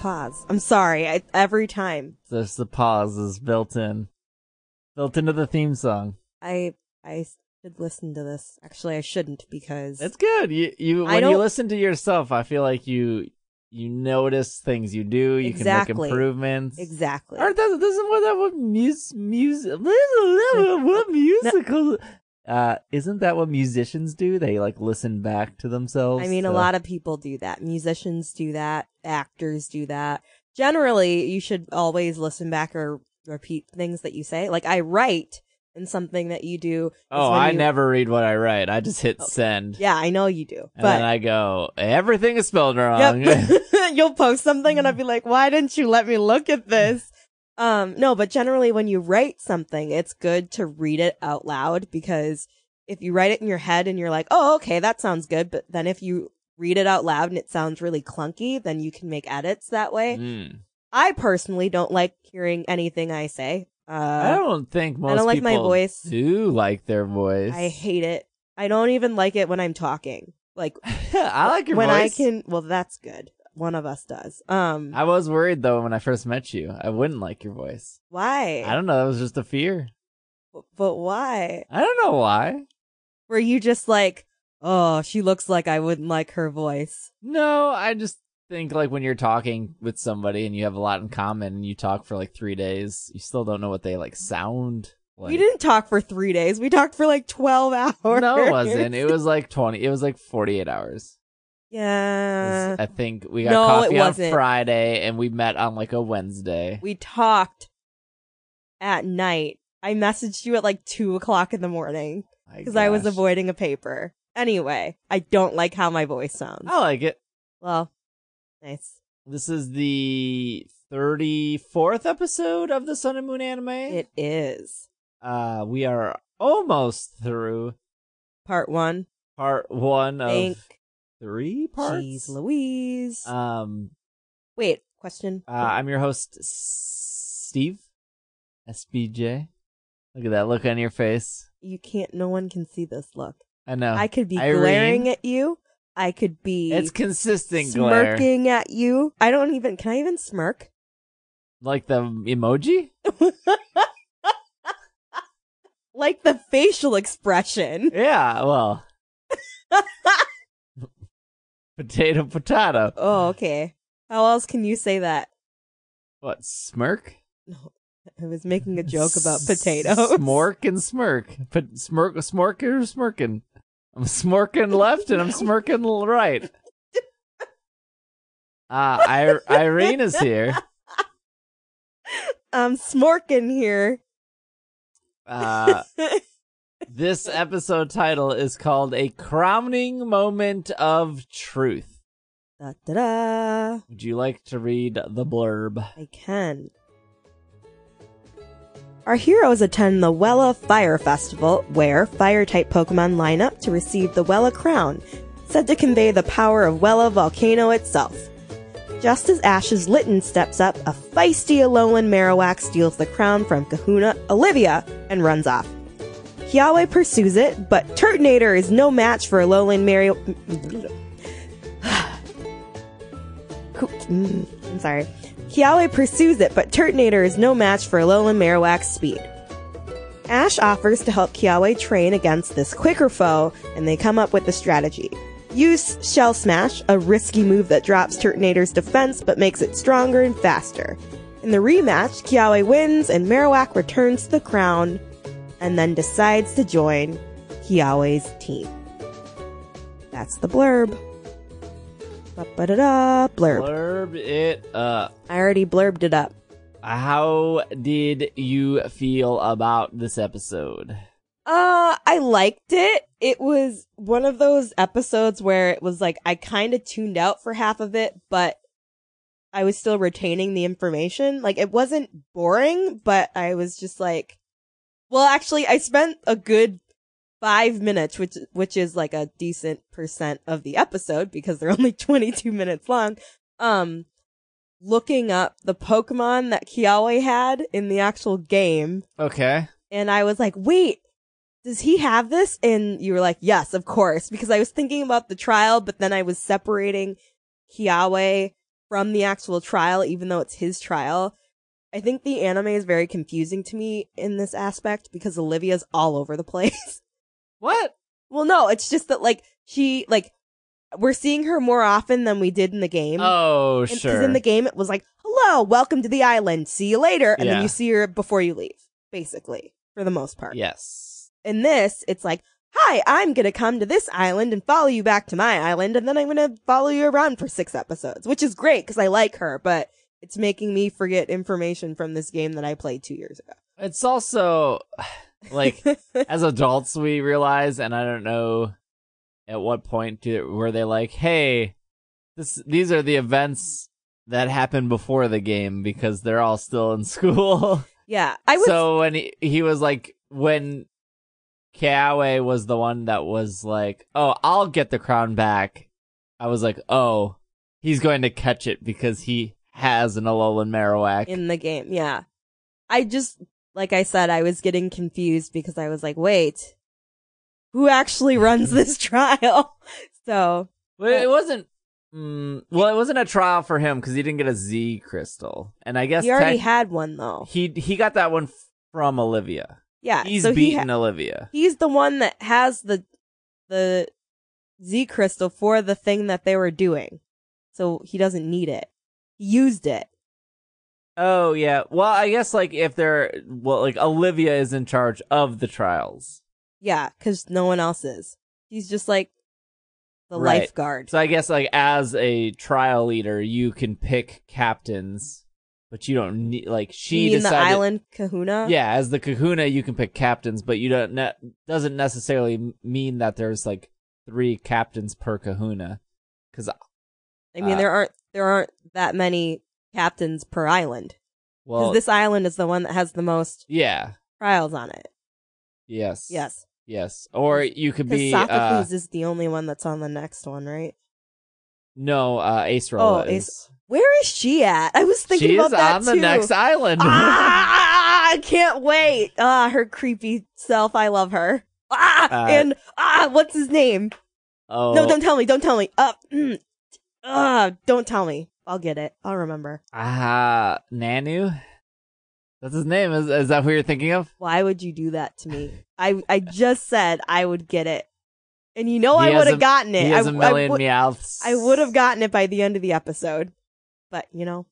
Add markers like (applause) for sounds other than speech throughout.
pause. I'm sorry. I, every time There's the pause is built in, built into the theme song. I I should listen to this. Actually, I shouldn't because It's good. You you when you listen to yourself, I feel like you you notice things you do. You can make improvements. exactly. Or doesn't doesn't what that what mus music (laughs) what musical uh isn't that what musicians do? They like listen back to themselves. I mean, a lot of people do that. Musicians do that. Actors do that. Generally, you should always listen back or repeat things that you say. Like I write, and something that you do. Oh, I you- never read what I write. I just hit send. Yeah, I know you do. And but then I go, everything is spelled wrong. Yep. (laughs) (laughs) You'll post something and I'll be like, why didn't you let me look at this? Um, no, but generally when you write something, it's good to read it out loud because if you write it in your head and you're like, oh, okay, that sounds good. But then if you read it out loud and it sounds really clunky, then you can make edits that way. Mm. I personally don't like hearing anything I say. I Uh, don't think most I don't like my people voice. do like their voice. I hate it. I don't even like it when I'm talking. Like (laughs) I like your when voice. I can, well, that's good. One of us does. Um, I was worried though when I first met you. I wouldn't like your voice. why? I don't know. That was just a fear. But why? I don't know why. Were you just like, oh, she looks like I wouldn't like her voice? No, I just think like when you're talking with somebody and you have a lot in common and you talk for like three days, you still don't know what they like sound like. we didn't talk for three days. We talked for like 12 hours. No, it wasn't. It was like twenty. It was like forty-eight hours. Yeah. I think we got no, coffee on. Friday and we met on like a Wednesday. We talked at night. I messaged you at like two o'clock in the morning because I was avoiding a paper. Anyway, I don't like how my voice sounds. I like it. Well, nice. This is the thirty-fourth episode of the Sun and Moon anime. It is uh, we are almost through part one. part one of Thank three parts. Jeez Louise. Um, Wait, question. uh, I'm your host, Steve, SBJ. Look at that look on your face. you can't, no one can see this look. I know. I could be Irene? glaring at you. I could be it's consistent glare, smirking at you. I don't even, can I even smirk? like the emoji. (laughs) like the facial expression. Yeah, well, (laughs) potato, potato. Oh, okay. How else can you say that? What smirk? I was making a joke about potatoes. (laughs) Smork and smirk. But smirk, smork or smirking. I'm smirking left and I'm smirking right. (laughs) Uh, I- Irene is here. I'm smorking here. Uh, (laughs) this episode title is called A Crowning Moment of Truth. da da da. Would you like to read the blurb? I can. Our heroes attend the Wela Fire Festival, where fire type Pokemon line up to receive the Wela Crown, said to convey the power of Wela Volcano itself. Just as Ash's Litten steps up, a feisty Alolan Marowak steals the crown from Kahuna Olivia and runs off. Kiawe pursues it, but Turtonator is no match for Alolan Mario. (sighs) Mm, I'm sorry. Kiawe pursues it, but Turtonator is no match for Alolan Marowak's speed. Ash offers to help Kiawe train against this quicker foe, and they come up with a strategy. Use Shell Smash, a risky move that drops Turtonator's defense but makes it stronger and faster. In the rematch, Kiawe wins and Marowak returns to the crown and then decides to join Kiawe's team. That's the blurb. Ba-ba-da-da, blurb. Blurb it up. I already blurbed it up. How did you feel about this episode? Uh, I liked it. It was one of those episodes where it was like I kind of tuned out for half of it, but I was still retaining the information. Like it wasn't boring, but I was just like, well, actually, I spent a good five minutes, which which is like a decent percent of the episode because they're (laughs) only twenty two minutes long. Um, looking up the Pokemon that Kiawe had in the actual game Okay. and I was like, wait, does he have this? And you were like, yes, of course, because I was thinking about the trial, but then I was separating Kiawe from the actual trial, even though it's his trial. I think the anime is very confusing to me in this aspect because Olivia's all over the place. (laughs) What? well, no, it's just that like she, like, we're seeing her more often than we did in the game. Oh, Because sure. in the game it was like, hello, welcome to the island, see you later. And then you see her before you leave, basically, for the most part. yes. In this, it's like, hi, I'm gonna come to this island and follow you back to my island, and then I'm gonna follow you around for six episodes, which is great because I like her, but it's making me forget information from this game that I played two years ago. It's also (sighs) like (laughs) as adults we realize, and I don't know at what point do, were they like, "Hey, this these are the events that happened before the game because they're all still in (laughs) school." yeah, I was, so when he, he was like when Kiawe was the one that was like, "Oh, I'll get the crown back." I was like, "Oh, he's going to catch it because he has an Alolan Marowak." in the game, yeah. I just, like I said, I was getting confused because I was like, wait, who actually runs (laughs) this trial? (laughs) So, Well, it wasn't. Mm, well, it wasn't a trial for him because he didn't get a Z crystal, and I guess he already tech- had one though. he he got that one from Olivia. Yeah, He's so he beaten ha- Olivia. he's the one that has the the Z crystal for the thing that they were doing. So he doesn't need it. Used it. Oh yeah. Well, I guess like if they're well, like Olivia is in charge of the trials, Yeah, cuz no one else is. He's just like the Right. lifeguard. so I guess like as a trial leader, you can pick captains, but you don't need like she you mean decided. the island kahuna? Yeah, as the Kahuna, you can pick captains, but you don't ne- doesn't necessarily mean that there's like three captains per Kahuna. Because I mean uh, there aren't there aren't that many captains per island. Well, this island is the one that has the most yeah, trials on it. yes, Yes. yes, or you could be uh, Sophocles is the only one that's on the next one, right? no uh, Acerol Oh, is. Ace- Where is she at? I was thinking She about is that on the next island. ah, (laughs) I can't wait. Ah, her creepy self. I love her. Ah, Uh, and ah, what's his name? oh, No, don't tell me. Don't tell me. Uh, mm, ah, don't tell me. I'll get it. I'll remember. ah, Nanu. That's his name. Is is that who you're thinking of? Why would you do that to me? I I just said I would get it, and you know He I would have gotten it. He has I, a million I, meowths. I would have gotten it by the end of the episode, but you know.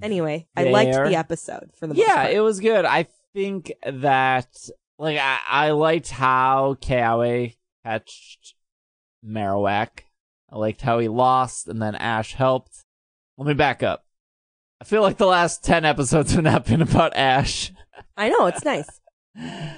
Anyway, I liked the episode for the most yeah, it was good. I think that like I, I liked how Kiawe catched Marowak. I liked how he lost and then Ash helped. Let me back up. I feel like the last ten episodes have not been about Ash. I know it's nice. (laughs)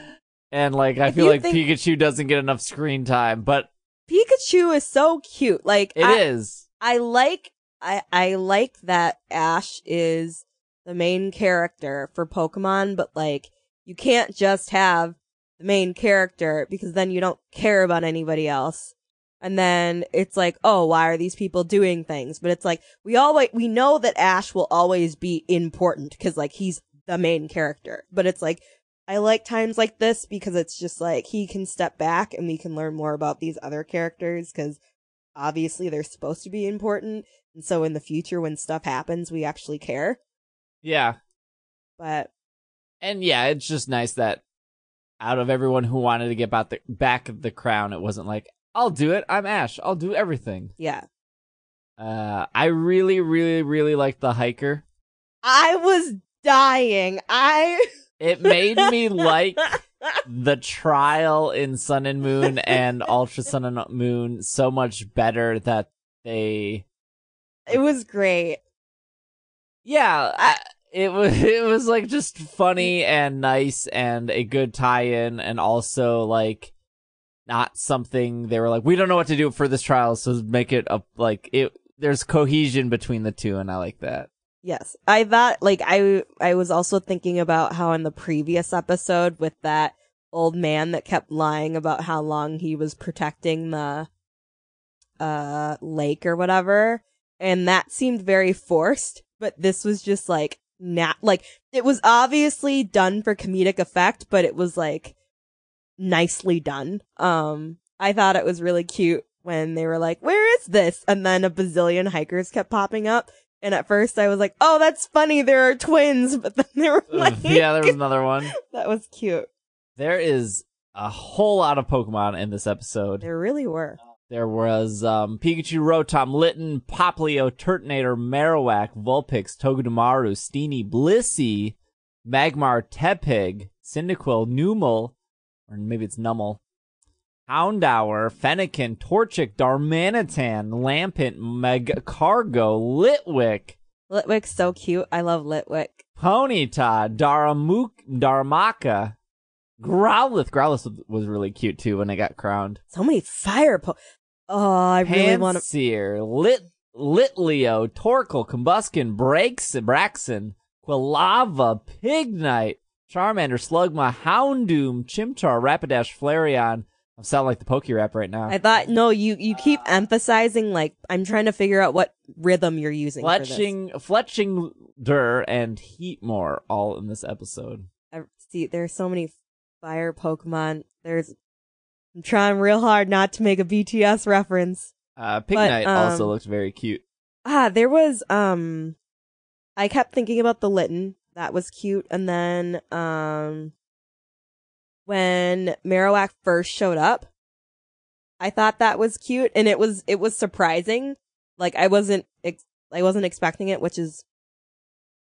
And like I If feel like think- Pikachu doesn't get enough screen time, but Pikachu is so cute. Like it I, is. I like I I like that Ash is the main character for Pokemon, but like you can't just have the main character because then you don't care about anybody else. And then it's like, oh, why are these people doing things? But it's like we always we know that Ash will always be important because like he's the main character. But it's like I like times like this because it's just like he can step back and we can learn more about these other characters because obviously they're supposed to be important. And so in the future, when stuff happens, we actually care. Yeah. But And yeah, it's just nice that out of everyone who wanted to get back the back of the crown, it wasn't like, I'll do it. I'm Ash. I'll do everything. yeah, Uh, I really, really, really like the hiker. I was dying. I. (laughs) It made me like (laughs) the trial in Sun and Moon and Ultra Sun and Moon so much better that they, it was great. yeah, I, it was (laughs) it was like just funny and nice and a good tie-in and also like not something they were like we don't know what to do for this trial so make it up like it. There's cohesion between the two and I like that. Yes, I thought like I I was also thinking about how in the previous episode with that old man that kept lying about how long he was protecting the uh lake or whatever, and that seemed very forced. But this was just like nat like it was obviously done for comedic effect, but it was like nicely done. Um, I thought it was really cute when they were like, "Where is this?" and then a bazillion hikers kept popping up. And at first I was like, "Oh, that's funny. There are twins," (laughs) but then they were like, yeah, there was (laughs) another one. that was cute. There is a whole lot of Pokemon in this episode. There really were. There was um, Pikachu, Rotom, Litten, Poplio, Turtonator, Marowak, Vulpix, Togedemaru, Steenee, Blissey, Magmar, Tepig, Cyndaquil, Numel, or maybe it's Numel, Houndour, Fennekin, Torchic, Darmanitan, Lampent, Magcargo, Litwick, Litwick's so cute. I love Litwick. Ponyta, Daramuk, Darmaka, Growlithe. Growlithe was really cute too when they got crowned. So many fire po- Oh, I really want to. Panseer, Lit, Litleo, Torkoal, Combusken, Braixen, Quilava, Pignite, Charmander, Slugma, Houndoom, Chimchar, Rapidash, Flareon. I sound like the Poke Rap right now. I thought no, you you keep emphasizing like I'm trying to figure out what rhythm you're using. for this. Fletchling, Fletchling, Dur, and Heatmor all in this episode. I see. There's so many fire Pokemon. There's. I'm trying real hard not to make a BTS reference. Uh, Pignite um, also looked very cute. Ah, there was um. I kept thinking about the Litten. That was cute, and then um. When Marowak first showed up, I thought that was cute, and it was it was surprising. Like I wasn't ex- I wasn't expecting it, which is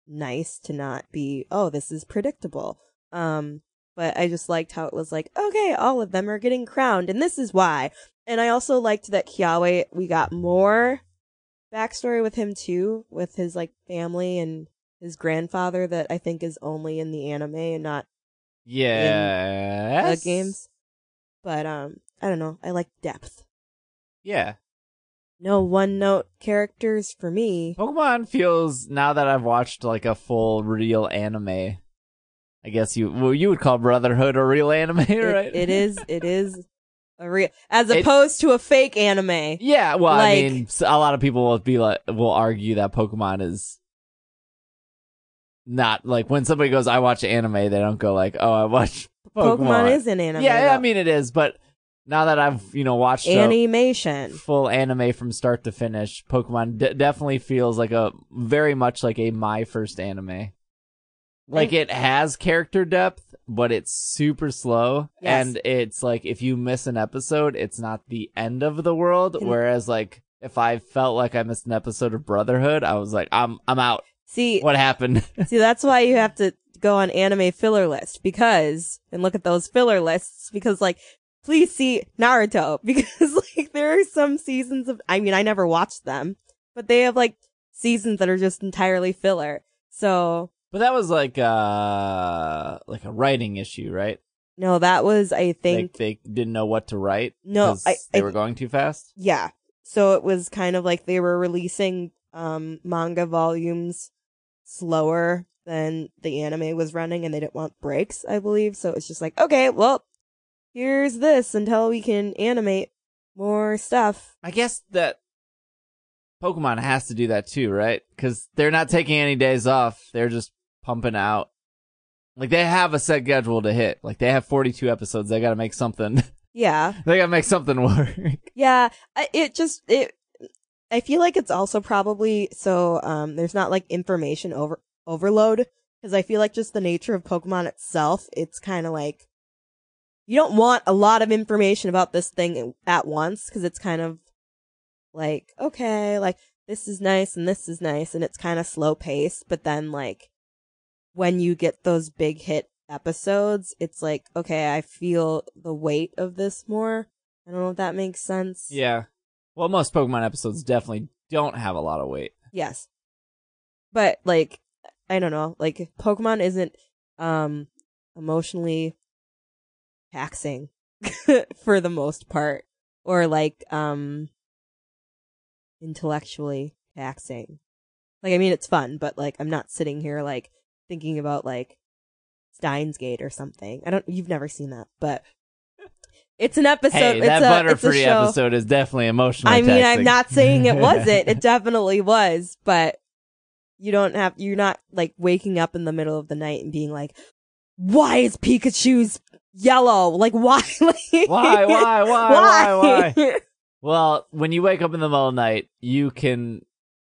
nice to not be. Oh, this is predictable. Um, but I just liked how it was like, okay, all of them are getting crowned, and this is why. And I also liked that Kiawe, we got more backstory with him too, with his like family and his grandfather that I think is only in the anime and not Yeah. the games. But um, I don't know. I like depth. Yeah. No one note characters for me. Pokemon feels now that I've watched like a full real anime. I guess you well you would call Brotherhood a real anime, (laughs) It- right? it is. It is a real, as It- opposed to a fake anime. Yeah, well, I mean, a lot of people will be like, will argue that Pokemon is not like when somebody goes, "I watch anime," they don't go like, "Oh, I watch (laughs) Pokemon." Pokemon, is an anime. yeah, I mean it is, but now that I've you know watched animation. full anime from start to finish, Pokemon d- definitely feels like a very much like a my first anime. Like it has character depth, but it's super slow, Yes. and it's like if you miss an episode, it's not the end of the world. Whereas like if I felt like I missed an episode of Brotherhood, I was like, I'm I'm out. See, What happened? (laughs) see, that's why you have to go on anime filler list because and look at those filler lists because like please see Naruto (laughs) because like there are some seasons of I mean I never watched them but they have like seasons that are just entirely filler. So but that was like uh like a writing issue, right? no, that was I think they, they didn't know what to write. No, I- they I- were going too fast. yeah. So it was kind of like they were releasing um manga volumes slower than the anime was running and they didn't want breaks, I believe. So it's just like, okay, well, here's this until we can animate more stuff. I guess that Pokemon has to do that too, right? Because they're not taking any days off. They're just pumping out. Like they have a set schedule to hit. Like they have 42 episodes. They got to make something. (laughs) Yeah. they got to make something (laughs) work. Yeah. It just, it, I feel like it's also probably so, um, there's not like information over, overload. Cause I feel like just the nature of Pokemon itself, it's kind of like, you don't want a lot of information about this thing at once. Cause it's kind of like, okay, like this is nice and this is nice and it's kind of slow paced. But then like when you get those big hit episodes, it's like, okay, I feel the weight of this more. I don't know if that makes sense. yeah. Well, most Pokemon episodes definitely don't have a lot of weight. Yes. But like I don't know, like Pokemon isn't um emotionally taxing (laughs) for the most part or like um intellectually taxing. Like I mean it's fun, but like I'm not sitting here like thinking about like Steins Gate or something. I don't you've never seen that, but it's an episode hey, it's that a, it's a Butterfree episode is definitely emotional. I mean, I'm not saying it (laughs) wasn't. It definitely was, but you don't have you're not like waking up in the middle of the night and being like, why is Pikachu's yellow? Like why? (laughs) Why, why, why, (laughs) why, why? Well, when you wake up in the middle of the night, you can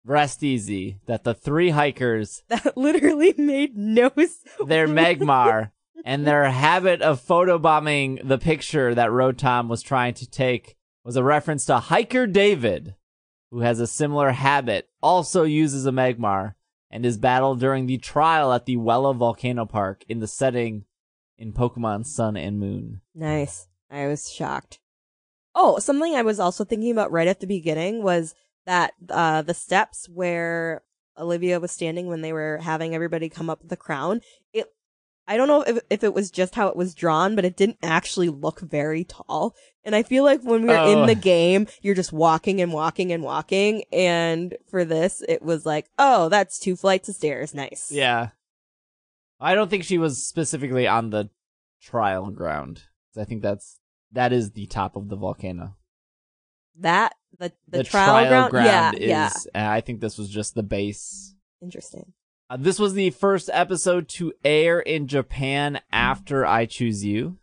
rest easy that the three hikers, That literally made no s- their Magmar, and their habit of photobombing the picture that Rotom was trying to take was a reference to Hiker David, who has a similar habit, also uses a Magmar, and is battled during the trial at the Wela Volcano Park in the setting in Pokemon Sun and Moon. Nice. I was shocked. Oh, something I was also thinking about right at the beginning was that uh the steps where Olivia was standing when they were having everybody come up with the crown. It I don't know if if it was just how it was drawn, but it didn't actually look very tall. And I feel like when we were Oh. in the game, you're just walking and walking and walking. And for this, it was like, oh, that's two flights of stairs. Nice. Yeah. I don't think she was specifically on the trial ground. I think that's that is the top of the volcano. That the the, trial, ground, yeah, is. yeah. uh, I think this was just the base. Interesting. Uh, this was the first episode to air in Japan after I Choose You.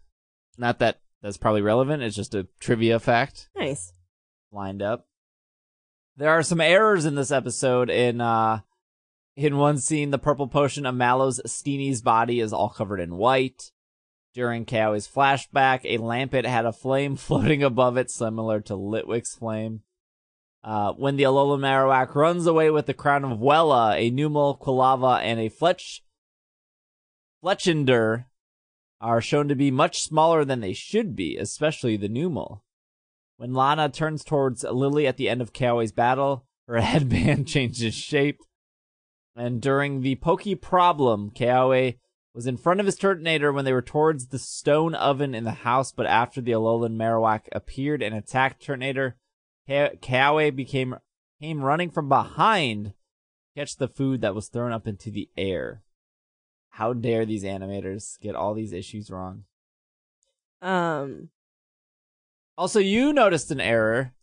Not that that's probably relevant. It's just a trivia fact Nice. lined up. There are some errors in this episode. In uh, in one scene, the purple potion of Mallow's Steenee's body is all covered in white. During Kiawe's flashback, a lamp it had a flame (laughs) floating above it, similar to Litwick's flame. Uh, when the Alola Marowak runs away with the crown of Wela, a Numel, Quilava, and a Fletch Fletchinder are shown to be much smaller than they should be, especially the Numel. When Lana turns towards Lillie at the end of Kiawe's battle, her (laughs) headband changes shape. And during the Pokey problem, Kiawe was in front of his Turtonator when they were towards the stone oven in the house, but after the Alolan Marowak appeared and attacked Turtonator, Ka- Kiawe became came running from behind to catch the food that was thrown up into the air. How dare these animators get all these issues wrong? Um, Also, you noticed an error.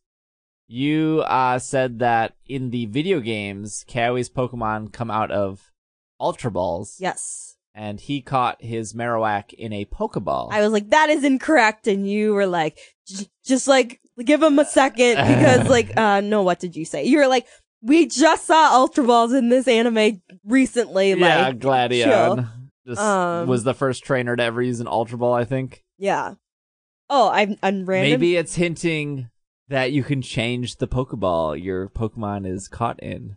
You uh, said that in the video games, Kiawe's Pokemon come out of Ultra Balls, yes. and he caught his Marowak in a Pokeball. I was like, that is incorrect. And you were like, "J- just like, give him a second because like, (laughs) uh, no, what did you say? You were like, we just saw Ultra Balls in this anime recently. yeah, Like, Gladion just Um, was the first trainer to ever use an Ultra Ball, I think. yeah. Oh, I'm, I'm random. Maybe it's hinting that you can change the Pokeball your Pokemon is caught in.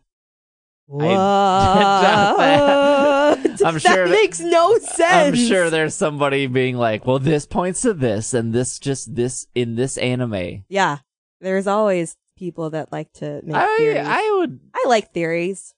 (laughs) What? I'm sure that- makes no sense. I'm sure there's somebody being like, "Well, this points to this, and this just this in this anime." Yeah. There's always people that like to make I theories. I would I like theories.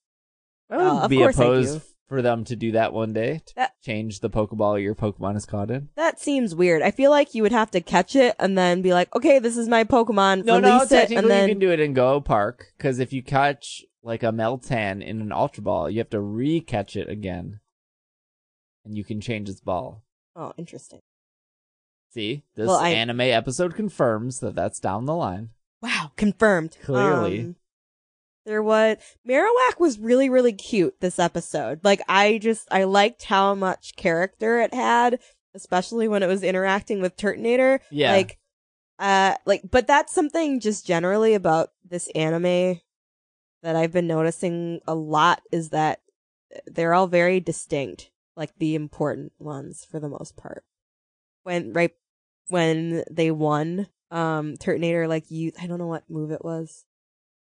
I would Uh, be opposed for them to do that one day. That- change the Pokeball your Pokemon is caught in. That seems weird. I feel like you would have to catch it and then be like, okay, this is my Pokemon. No, no, it, technically and then you can do it in Go Park because if you catch like a Meltan in an Ultra Ball, you have to re-catch it again, and you can change its ball. oh, interesting. See, this Well, I- anime episode confirms that that's down the line. Wow, confirmed. Clearly. Um, there was Marowak was really really cute this episode. Like I just I liked how much character it had, especially when it was interacting with Turtonator. Yeah, Like uh like but that's something just generally about this anime that I've been noticing a lot is that they're all very distinct, like the important ones for the most part. When right when they won, um Turtonator like you I don't know what move it was.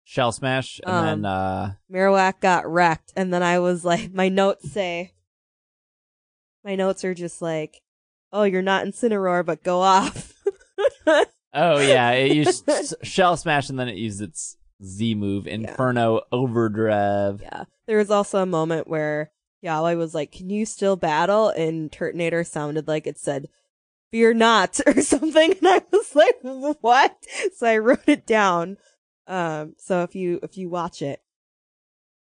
Shell Smash, and Um, then uh, Marowak got wrecked, and then I was like, my notes say, my notes are just like, oh, you're not Incineroar, but go off. (laughs) oh yeah, it used Shell Smash, and then it used its Z move, Inferno Overdrive. yeah. There was also a moment where Kiawe was like, can you still battle? And Turtonator sounded like it said, fear not, (laughs) or something. And I was like, what? So I wrote it down. Um, so if you, if you watch it,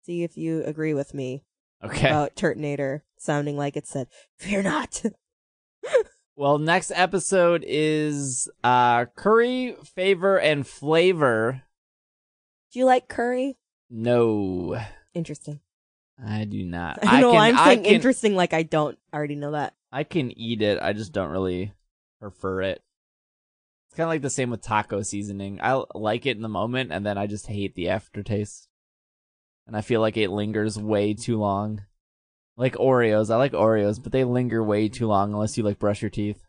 see if you agree with me Okay. about Turtonator sounding like it said, fear not. (laughs) Well, next episode is uh curry, favor, and flavor. Do you like curry? No. Interesting. I do not. (laughs) I know can, I'm saying can, interesting like I don't already know that. I can eat it. I just don't really prefer it. It's kind of like the same with taco seasoning. I like it in the moment, and then I just hate the aftertaste. And I feel like it lingers way too long. Like Oreos, I like Oreos, but they linger way too long unless you like brush your teeth.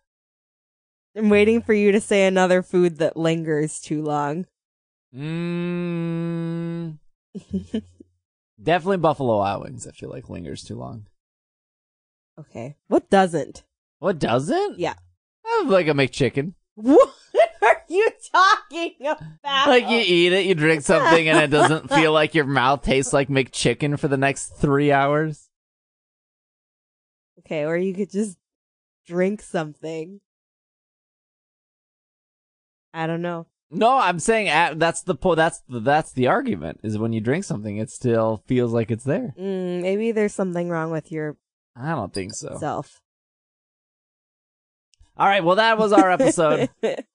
I'm waiting hmm. for you to say another food that lingers too long. Mmm. (laughs) Definitely Buffalo Wild Wings. I feel like lingers too long. okay. What doesn't? What doesn't? Yeah. I like a McChicken. What (laughs) are you talking about? Like you eat it, you drink something, and it doesn't (laughs) feel like your mouth tastes like McChicken for the next three hours. Okay, or you could just drink something. I don't know. No, I'm saying at, that's the po- that's the, that's the argument is when you drink something, it still feels like it's there. Mm, maybe there's something wrong with your. I don't think so. Self. All right, well that was our episode. (laughs)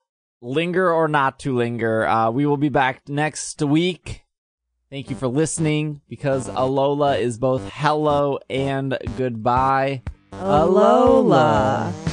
linger or not to linger. Uh, we will be back next week. Thank you for listening because Alola is both hello and goodbye. Alola.